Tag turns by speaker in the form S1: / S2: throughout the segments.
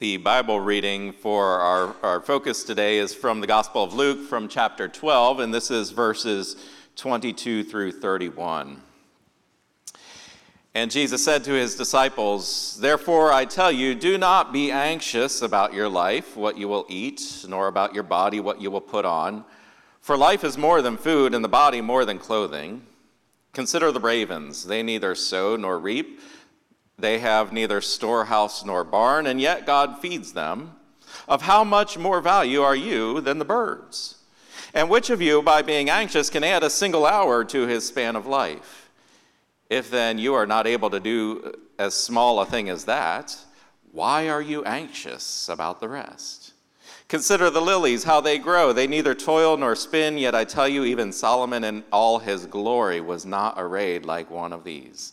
S1: The Bible reading for our, our focus today is from the Gospel of Luke from chapter 12, and this is verses 22 through 31. And Jesus said to his disciples, Therefore I tell you, do not be anxious about your life, what you will eat, nor about your body, what you will put on. For life is more than food, and the body more than clothing. Consider the ravens. They neither sow nor reap they have neither storehouse nor barn, and yet God feeds them. Of how much more value are you than the birds? And which of you, by being anxious, can add a single hour to his span of life? If then you are not able to do as small a thing as that, why are you anxious about the rest? Consider the lilies, how they grow. They neither toil nor spin, yet I tell you, even Solomon in all his glory was not arrayed like one of these.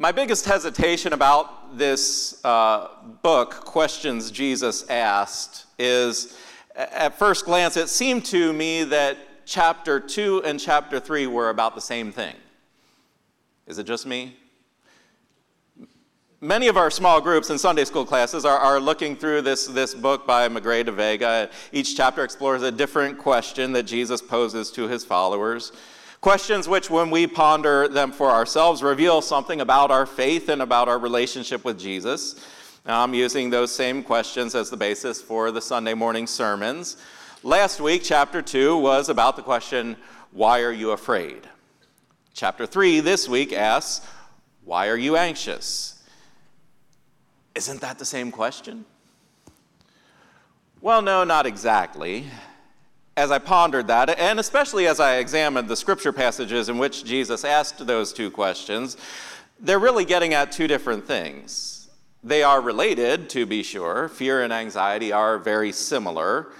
S1: My biggest hesitation about this uh, book, Questions Jesus Asked, is at first glance, it seemed to me that chapter 2 and chapter 3 were about the same thing. Is it just me? Many of our small groups and Sunday school classes are, are looking through this, this book by Magrey deVega. Each chapter explores a different question that Jesus poses to his followers. Questions which, when we ponder them for ourselves, reveal something about our faith and about our relationship with Jesus. Now, I'm using those same questions as the basis for the Sunday morning sermons. Last week, chapter 2 was about the question, Why are you afraid? Chapter 3 this week asks, Why are you anxious? Isn't that the same question? Well, no, not exactly as I pondered that, and especially as I examined the scripture passages in which Jesus asked those two questions, they're really getting at two different things. They are related, to be sure. Fear and anxiety are very similar.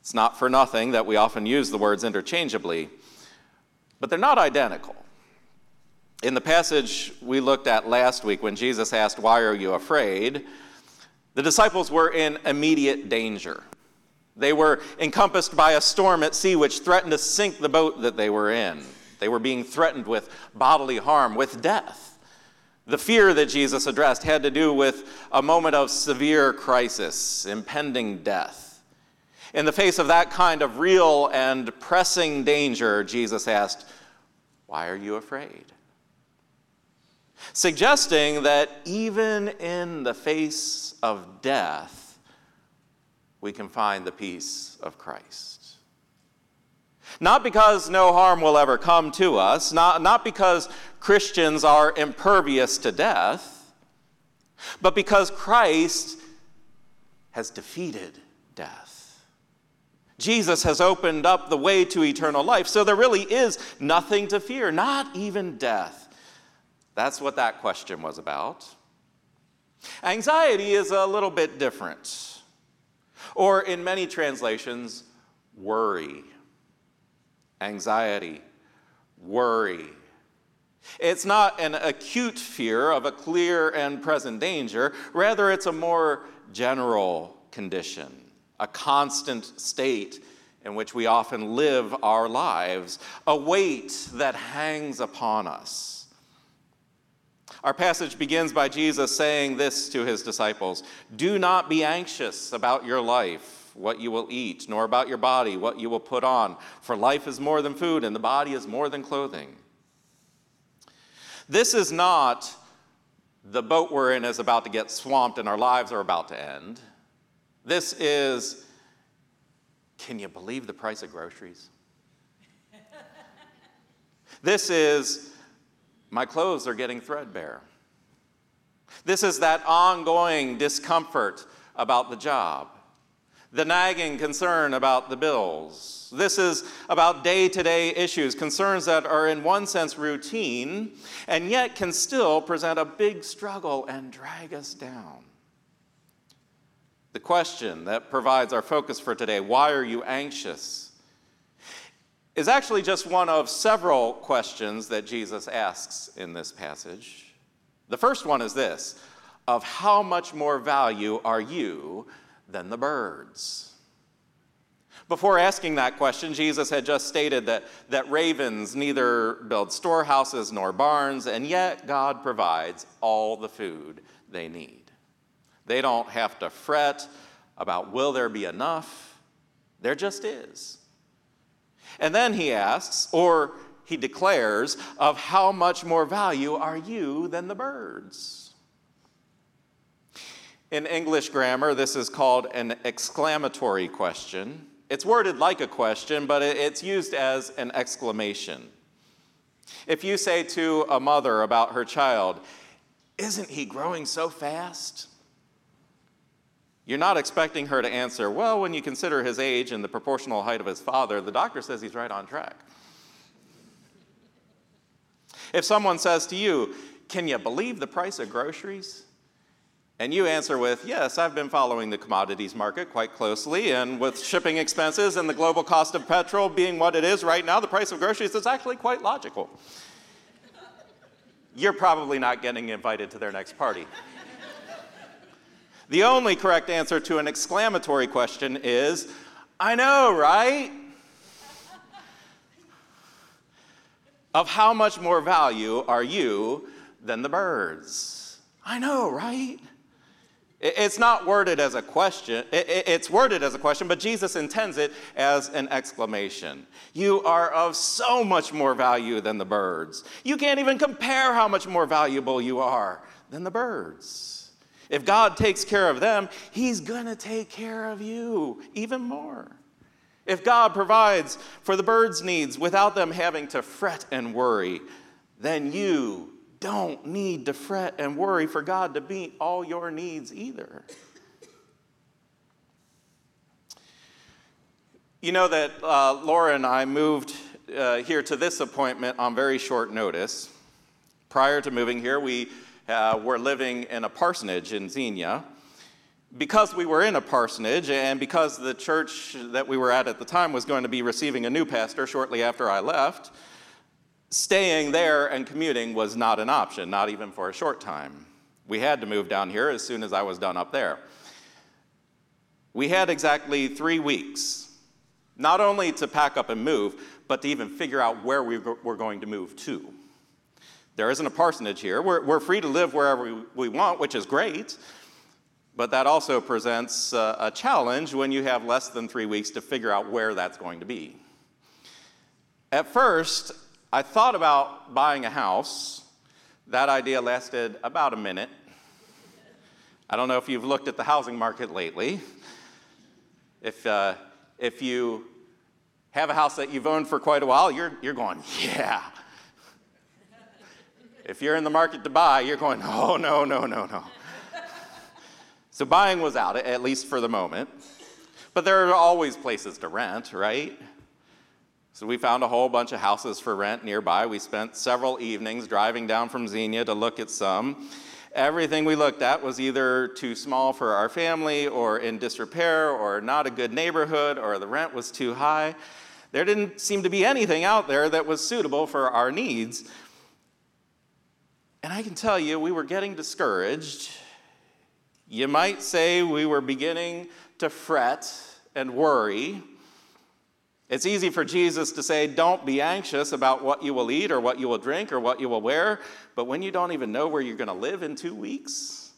S1: It's not for nothing that we often use the words interchangeably, but they're not identical. In the passage we looked at last week, when Jesus asked, Why are you afraid? the disciples were in immediate danger. They were encompassed by a storm at sea which threatened to sink the boat that they were in. They were being threatened with bodily harm, with death. The fear that Jesus addressed had to do with a moment of severe crisis, impending death. In the face of that kind of real and pressing danger, Jesus asked, Why are you afraid? Suggesting that even in the face of death, we can find the peace of Christ. Not because no harm will ever come to us, not, not because Christians are impervious to death, but because Christ has defeated death. Jesus has opened up the way to eternal life, so there really is nothing to fear, not even death. That's what that question was about. Anxiety is a little bit different. Or in many translations, worry, anxiety, worry. It's not an acute fear of a clear and present danger, rather, it's a more general condition, a constant state in which we often live our lives, a weight that hangs upon us. Our passage begins by Jesus saying this to his disciples Do not be anxious about your life, what you will eat, nor about your body, what you will put on, for life is more than food, and the body is more than clothing. This is not the boat we're in is about to get swamped and our lives are about to end. This is, can you believe the price of groceries? this is, my clothes are getting threadbare. This is that ongoing discomfort about the job. the nagging concern about the bills. This is about day to day issues, concerns that are in one sense routine, and yet can still present a big struggle and drag us down. The question that provides our focus for today why are you anxious? Is actually just one of several questions that Jesus asks in this passage. The first one is this of how much more value are you than the birds? Before asking that question, Jesus had just stated that, that ravens neither build storehouses nor barns, and yet God provides all the food they need. They don't have to fret about will there be enough, there just is. And then he asks, or he declares, of how much more value are you than the birds? In English grammar, this is called an exclamatory question. It's worded like a question, but it's used as an exclamation. If you say to a mother about her child, Isn't he growing so fast? You're not expecting her to answer, Well, when you consider his age and the proportional height of his father, the doctor says he's right on track. If someone says to you, Can you believe the price of groceries? And you answer with, Yes, I've been following the commodities market quite closely, and with shipping expenses and the global cost of petrol being what it is right now, the price of groceries is actually quite logical. You're probably not getting invited to their next party. The only correct answer to an exclamatory question is, I know, right? Of how much more value are you than the birds? I know, right? It's not worded as a question. It's worded as a question, but Jesus intends it as an exclamation. You are of so much more value than the birds. You can't even compare how much more valuable you are than the birds. If God takes care of them, He's going to take care of you even more. If God provides for the birds' needs without them having to fret and worry, then you don't need to fret and worry for God to meet all your needs either. You know that uh, Laura and I moved uh, here to this appointment on very short notice. Prior to moving here, we uh, were living in a parsonage in Xenia because we were in a parsonage and because the church that we were at at the time was going to be receiving a new pastor shortly after I left, staying there and commuting was not an option, not even for a short time. We had to move down here as soon as I was done up there. We had exactly three weeks, not only to pack up and move, but to even figure out where we were going to move to. There isn't a parsonage here. We're, we're free to live wherever we, we want, which is great. But that also presents uh, a challenge when you have less than three weeks to figure out where that's going to be. At first, I thought about buying a house. That idea lasted about a minute. I don't know if you've looked at the housing market lately. If, uh, if you have a house that you've owned for quite a while, you're, you're going, yeah. If you're in the market to buy, you're going, oh, no, no, no, no. So buying was out, at least for the moment. But there are always places to rent, right? So we found a whole bunch of houses for rent nearby. We spent several evenings driving down from Xenia to look at some. Everything we looked at was either too small for our family, or in disrepair, or not a good neighborhood, or the rent was too high. There didn't seem to be anything out there that was suitable for our needs. And I can tell you, we were getting discouraged you might say we were beginning to fret and worry. It's easy for Jesus to say, Don't be anxious about what you will eat or what you will drink or what you will wear. But when you don't even know where you're going to live in two weeks,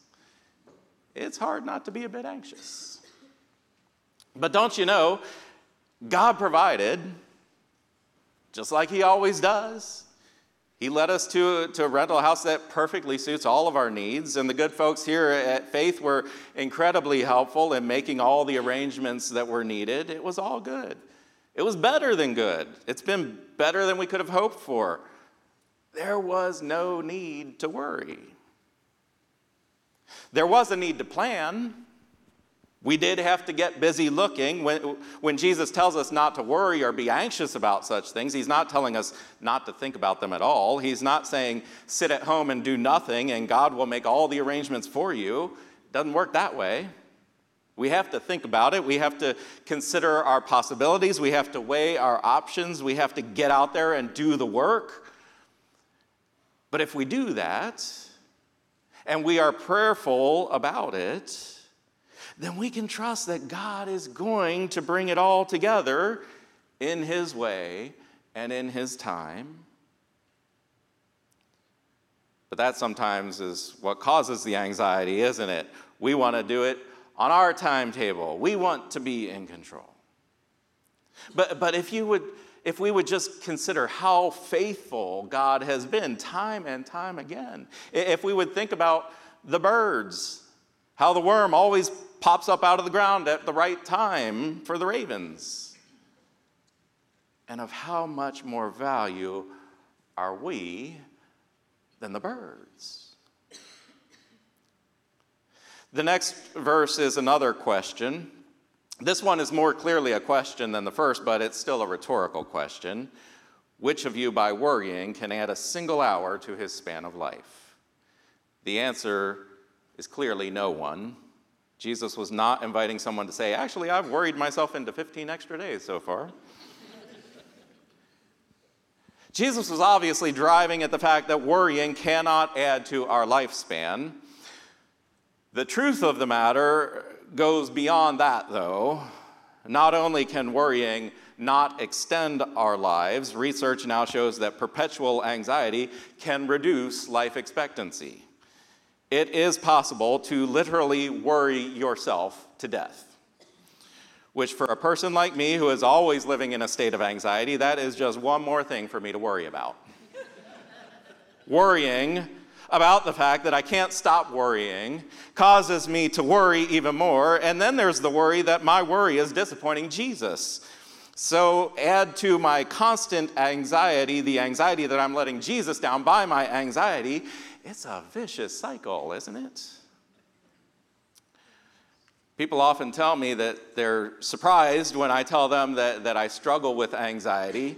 S1: it's hard not to be a bit anxious. But don't you know, God provided, just like He always does. He led us to, to a rental house that perfectly suits all of our needs. And the good folks here at Faith were incredibly helpful in making all the arrangements that were needed. It was all good. It was better than good. It's been better than we could have hoped for. There was no need to worry. There was a need to plan, We did have to get busy looking. When, when Jesus tells us not to worry or be anxious about such things, he's not telling us not to think about them at all. He's not saying sit at home and do nothing and God will make all the arrangements for you. It doesn't work that way. We have to think about it. We have to consider our possibilities. We have to weigh our options. We have to get out there and do the work. But if we do that and we are prayerful about it, then we can trust that God is going to bring it all together in His way and in His time. But that sometimes is what causes the anxiety, isn't it? We want to do it on our timetable. We want to be in control. But, but if you would if we would just consider how faithful God has been time and time again, if we would think about the birds, how the worm always pops up out of the ground at the right time for the ravens. And of how much more value are we than the birds? The next verse is another question. This one is more clearly a question than the first, but it's still a rhetorical question. Which of you, by worrying, can add a single hour to his span of life? The answer is clearly no one. Jesus was not inviting someone to say, Actually, I've worried myself into 15 extra days so far. Jesus was obviously driving at the fact that worrying cannot add to our lifespan. The truth of the matter goes beyond that, though. Not only can worrying not extend our lives, research now shows that perpetual anxiety can reduce life expectancy it is possible to literally worry yourself to death. Which, for a person like me who is always living in a state of anxiety, that is just one more thing for me to worry about. Worrying about the fact that I can't stop worrying causes me to worry even more. And then there's the worry that my worry is disappointing Jesus. So add to my constant anxiety the anxiety that I'm letting Jesus down by my anxiety, it's a vicious cycle, isn't it? People often tell me that they're surprised when I tell them that, that I struggle with anxiety.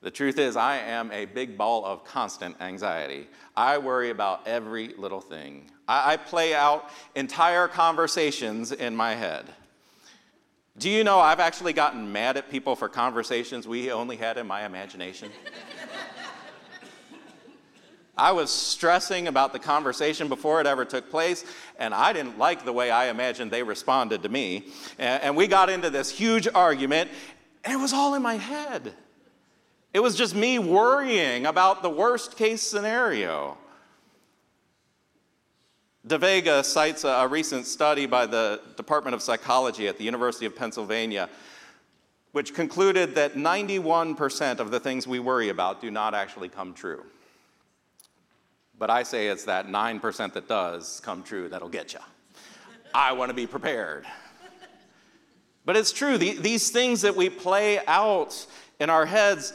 S1: The truth is, I am a big ball of constant anxiety. I worry about every little thing. I, I play out entire conversations in my head. Do you know I've actually gotten mad at people for conversations we only had in my imagination? I was stressing about the conversation before it ever took place, and I didn't like the way I imagined they responded to me. And, we got into this huge argument, and it was all in my head. It was just me worrying about the worst case scenario. DeVega cites a, a recent study by the Department of Psychology at the University of Pennsylvania, which concluded that 91% of the things we worry about do not actually come true. But I say it's that 9% that does come true that'll get you. I want to be prepared. But it's true, the, these things that we play out in our heads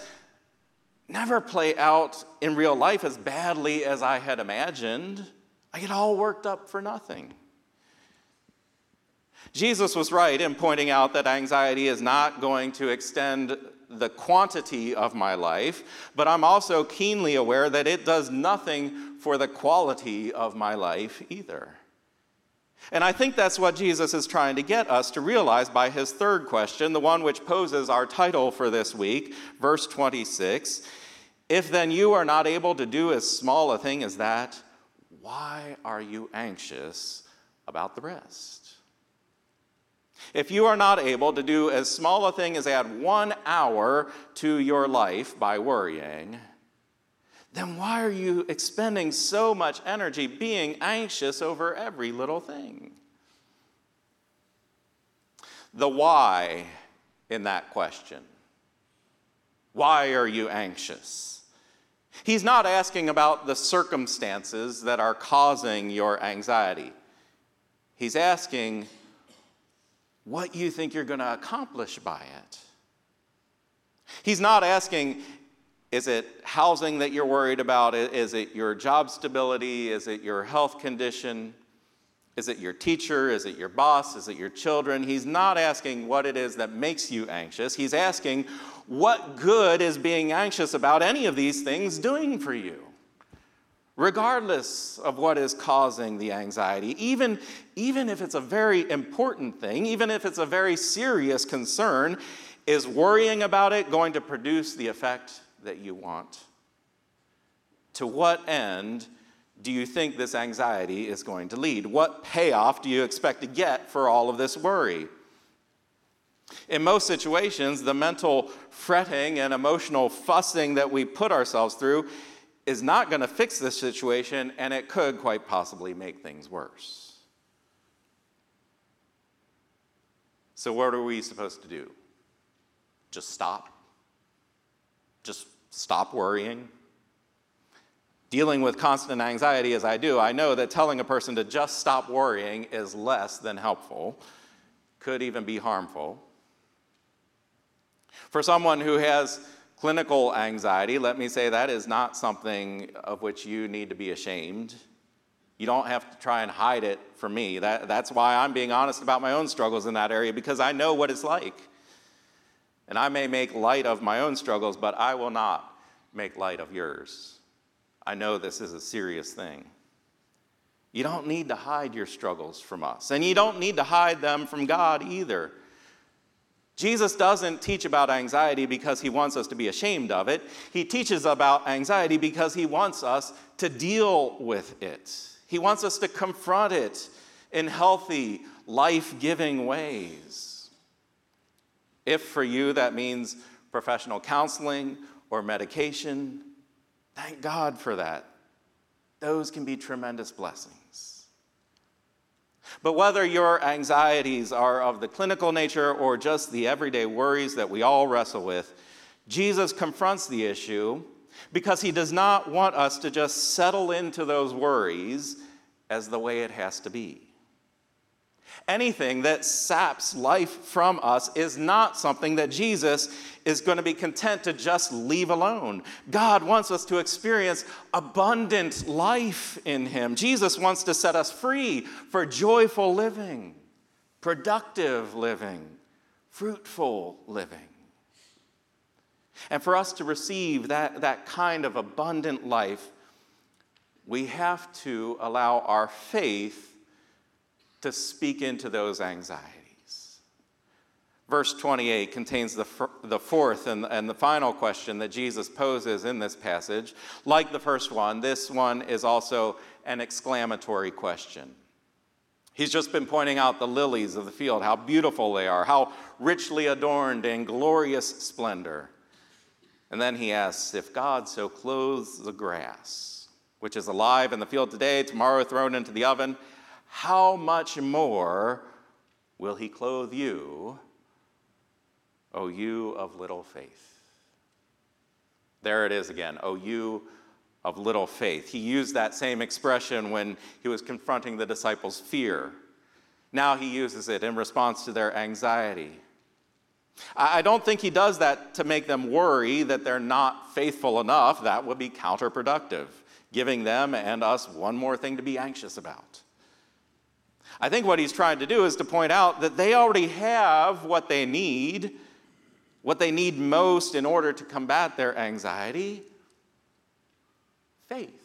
S1: never play out in real life as badly as I had imagined. I get all worked up for nothing. Jesus was right in pointing out that anxiety is not going to extend the quantity of my life, but I'm also keenly aware that it does nothing for the quality of my life either. And I think that's what Jesus is trying to get us to realize by his third question, the one which poses our title for this week, verse 26. If then you are not able to do as small a thing as that, why are you anxious about the rest? If you are not able to do as small a thing as add one hour to your life by worrying, then why are you expending so much energy being anxious over every little thing? The why in that question. Why are you anxious? He's not asking about the circumstances that are causing your anxiety. He's asking, what you think you're going to accomplish by it. He's not asking, is it housing that you're worried about? Is it your job stability? Is it your health condition? Is it your teacher? Is it your boss? Is it your children? He's not asking what it is that makes you anxious. He's asking what good is being anxious about any of these things doing for you? Regardless of what is causing the anxiety, even, even if it's a very important thing, even if it's a very serious concern, is worrying about it going to produce the effect that you want? To what end do you think this anxiety is going to lead? What payoff do you expect to get for all of this worry? In most situations, the mental fretting and emotional fussing that we put ourselves through is not going to fix this situation, and it could quite possibly make things worse. So, what are we supposed to do? Just stop? Just stop worrying? dealing with constant anxiety as I do, I know that telling a person to just stop worrying is less than helpful, could even be harmful. For someone who has clinical anxiety, let me say that is not something of which you need to be ashamed. You don't have to try and hide it from me. That, that's why I'm being honest about my own struggles in that area, because I know what it's like. And I may make light of my own struggles, but I will not make light of yours. I know this is a serious thing. You don't need to hide your struggles from us, and you don't need to hide them from God either. Jesus doesn't teach about anxiety because he wants us to be ashamed of it. He teaches about anxiety because he wants us to deal with it. He wants us to confront it in healthy, life giving ways. If for you that means professional counseling or medication, Thank God for that. Those can be tremendous blessings. But whether your anxieties are of the clinical nature or just the everyday worries that we all wrestle with, Jesus confronts the issue because he does not want us to just settle into those worries as the way it has to be. Anything that saps life from us is not something that Jesus is going to be content to just leave alone. God wants us to experience abundant life in Him. Jesus wants to set us free for joyful living, productive living, fruitful living. And for us to receive that, that kind of abundant life, we have to allow our faith to speak into those anxieties. Verse 28 contains the, the fourth and, and the final question that Jesus poses in this passage. Like the first one, this one is also an exclamatory question. He's just been pointing out the lilies of the field, how beautiful they are, how richly adorned in glorious splendor. And then he asks, If God so clothes the grass, which is alive in the field today, tomorrow thrown into the oven, how much more will he clothe you, O you of little faith? There it is again, O you of little faith. He used that same expression when he was confronting the disciples' fear. Now he uses it in response to their anxiety. I don't think he does that to make them worry that they're not faithful enough. That would be counterproductive, giving them and us one more thing to be anxious about. I think what he's trying to do is to point out that they already have what they need, what they need most in order to combat their anxiety faith.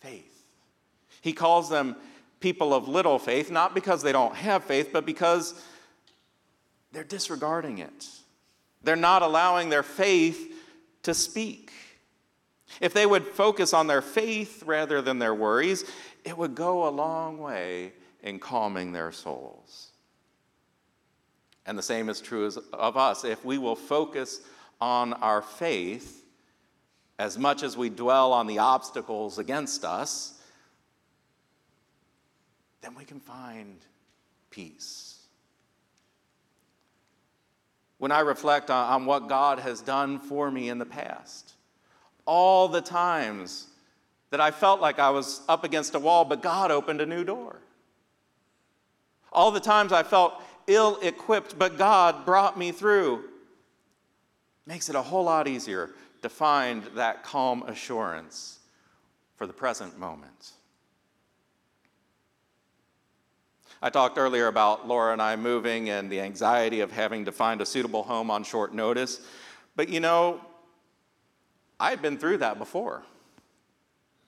S1: Faith. He calls them people of little faith, not because they don't have faith, but because they're disregarding it. They're not allowing their faith to speak. If they would focus on their faith rather than their worries, it would go a long way in calming their souls. And the same is true of us. If we will focus on our faith as much as we dwell on the obstacles against us, then we can find peace. When I reflect on, what God has done for me in the past, all the times that I felt like I was up against a wall, but God opened a new door. All the times I felt ill equipped, but God brought me through. Makes it a whole lot easier to find that calm assurance for the present moment. I talked earlier about Laura and I moving and the anxiety of having to find a suitable home on short notice. But you know, I've been through that before.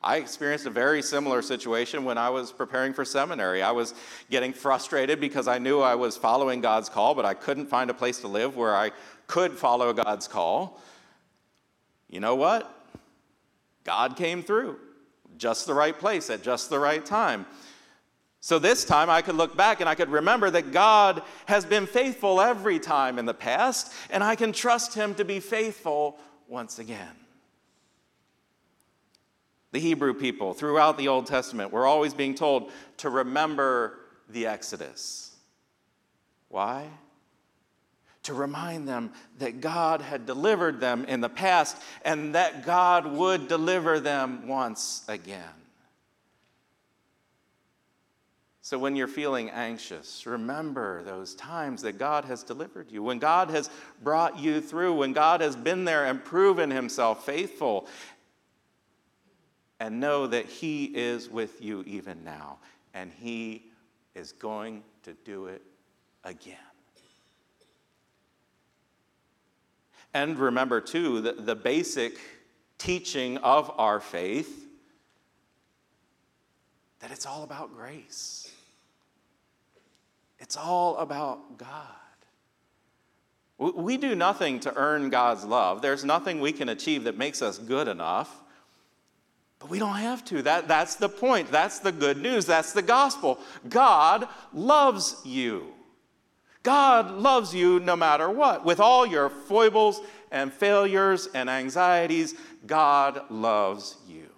S1: I experienced a very similar situation when I was preparing for seminary. I was getting frustrated because I knew I was following God's call, but I couldn't find a place to live where I could follow God's call. You know what? God came through just the right place at just the right time. So this time I could look back and I could remember that God has been faithful every time in the past, and I can trust Him to be faithful once again. The Hebrew people throughout the Old Testament were always being told to remember the Exodus. Why? To remind them that God had delivered them in the past and that God would deliver them once again. So, when you're feeling anxious, remember those times that God has delivered you, when God has brought you through, when God has been there and proven himself faithful. And know that He is with you even now, and He is going to do it again. And remember, too, the, the basic teaching of our faith that it's all about grace. It's all about God. We do nothing to earn God's love. There's nothing we can achieve that makes us good enough. But we don't have to. That, that's the point. That's the good news. That's the gospel. God loves you. God loves you no matter what. With all your foibles and failures and anxieties, God loves you.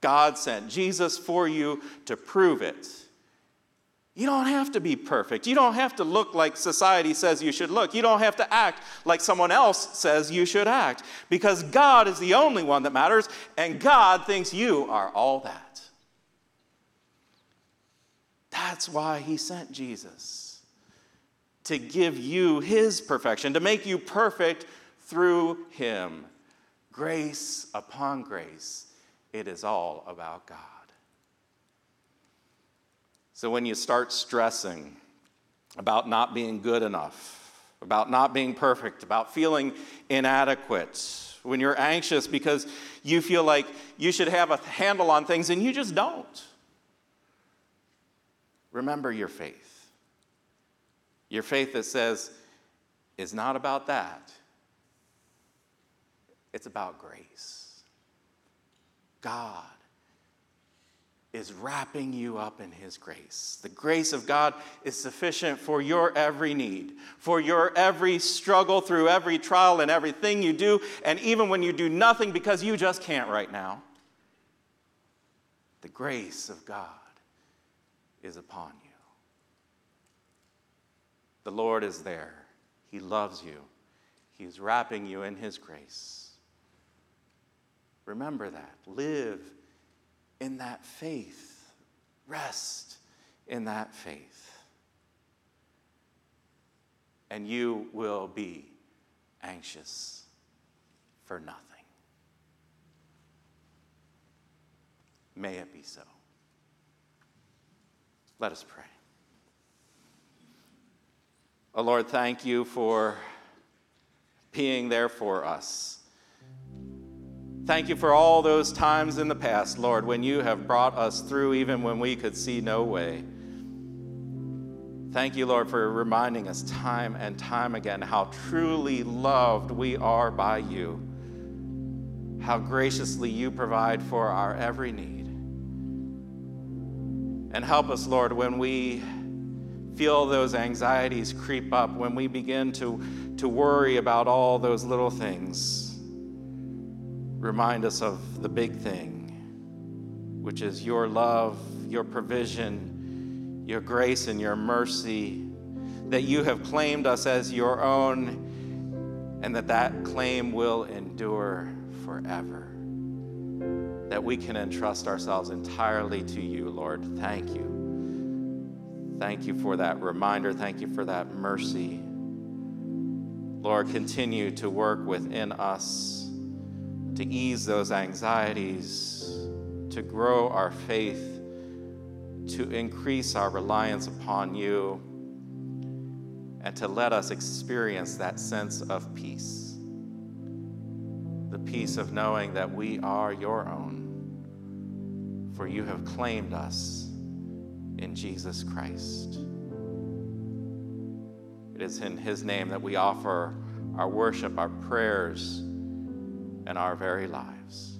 S1: God sent Jesus for you to prove it. You don't have to be perfect. You don't have to look like society says you should look. You don't have to act like someone else says you should act because God is the only one that matters and God thinks you are all that. That's why he sent Jesus to give you his perfection, to make you perfect through him. Grace upon grace. It is all about God. So when you start stressing about not being good enough, about not being perfect, about feeling inadequate, when you're anxious because you feel like you should have a handle on things and you just don't, remember your faith. Your faith that says, is not about that, it's about grace. God is wrapping you up in His grace. The grace of God is sufficient for your every need, for your every struggle through every trial and everything you do, and even when you do nothing because you just can't right now. The grace of God is upon you. The Lord is there. He loves you. He's wrapping you in His grace. Remember that. Live in that faith. Rest in that faith. And you will be anxious for nothing. May it be so. Let us pray. Oh Lord, thank you for being there for us. Thank you for all those times in the past, Lord, when you have brought us through even when we could see no way. Thank you, Lord, for reminding us time and time again how truly loved we are by you, how graciously you provide for our every need. And help us, Lord, when we feel those anxieties creep up, when we begin to, to worry about all those little things remind us of the big thing, which is your love, your provision, your grace, and your mercy, that you have claimed us as your own, and that that claim will endure forever. That we can entrust ourselves entirely to you, Lord. Thank you. Thank you for that reminder. Thank you for that mercy. Lord, continue to work within us to ease those anxieties, to grow our faith, to increase our reliance upon you and to let us experience that sense of peace. The peace of knowing that we are your own, for you have claimed us in Jesus Christ. It is in his name that we offer our worship, our prayers, and our very lives.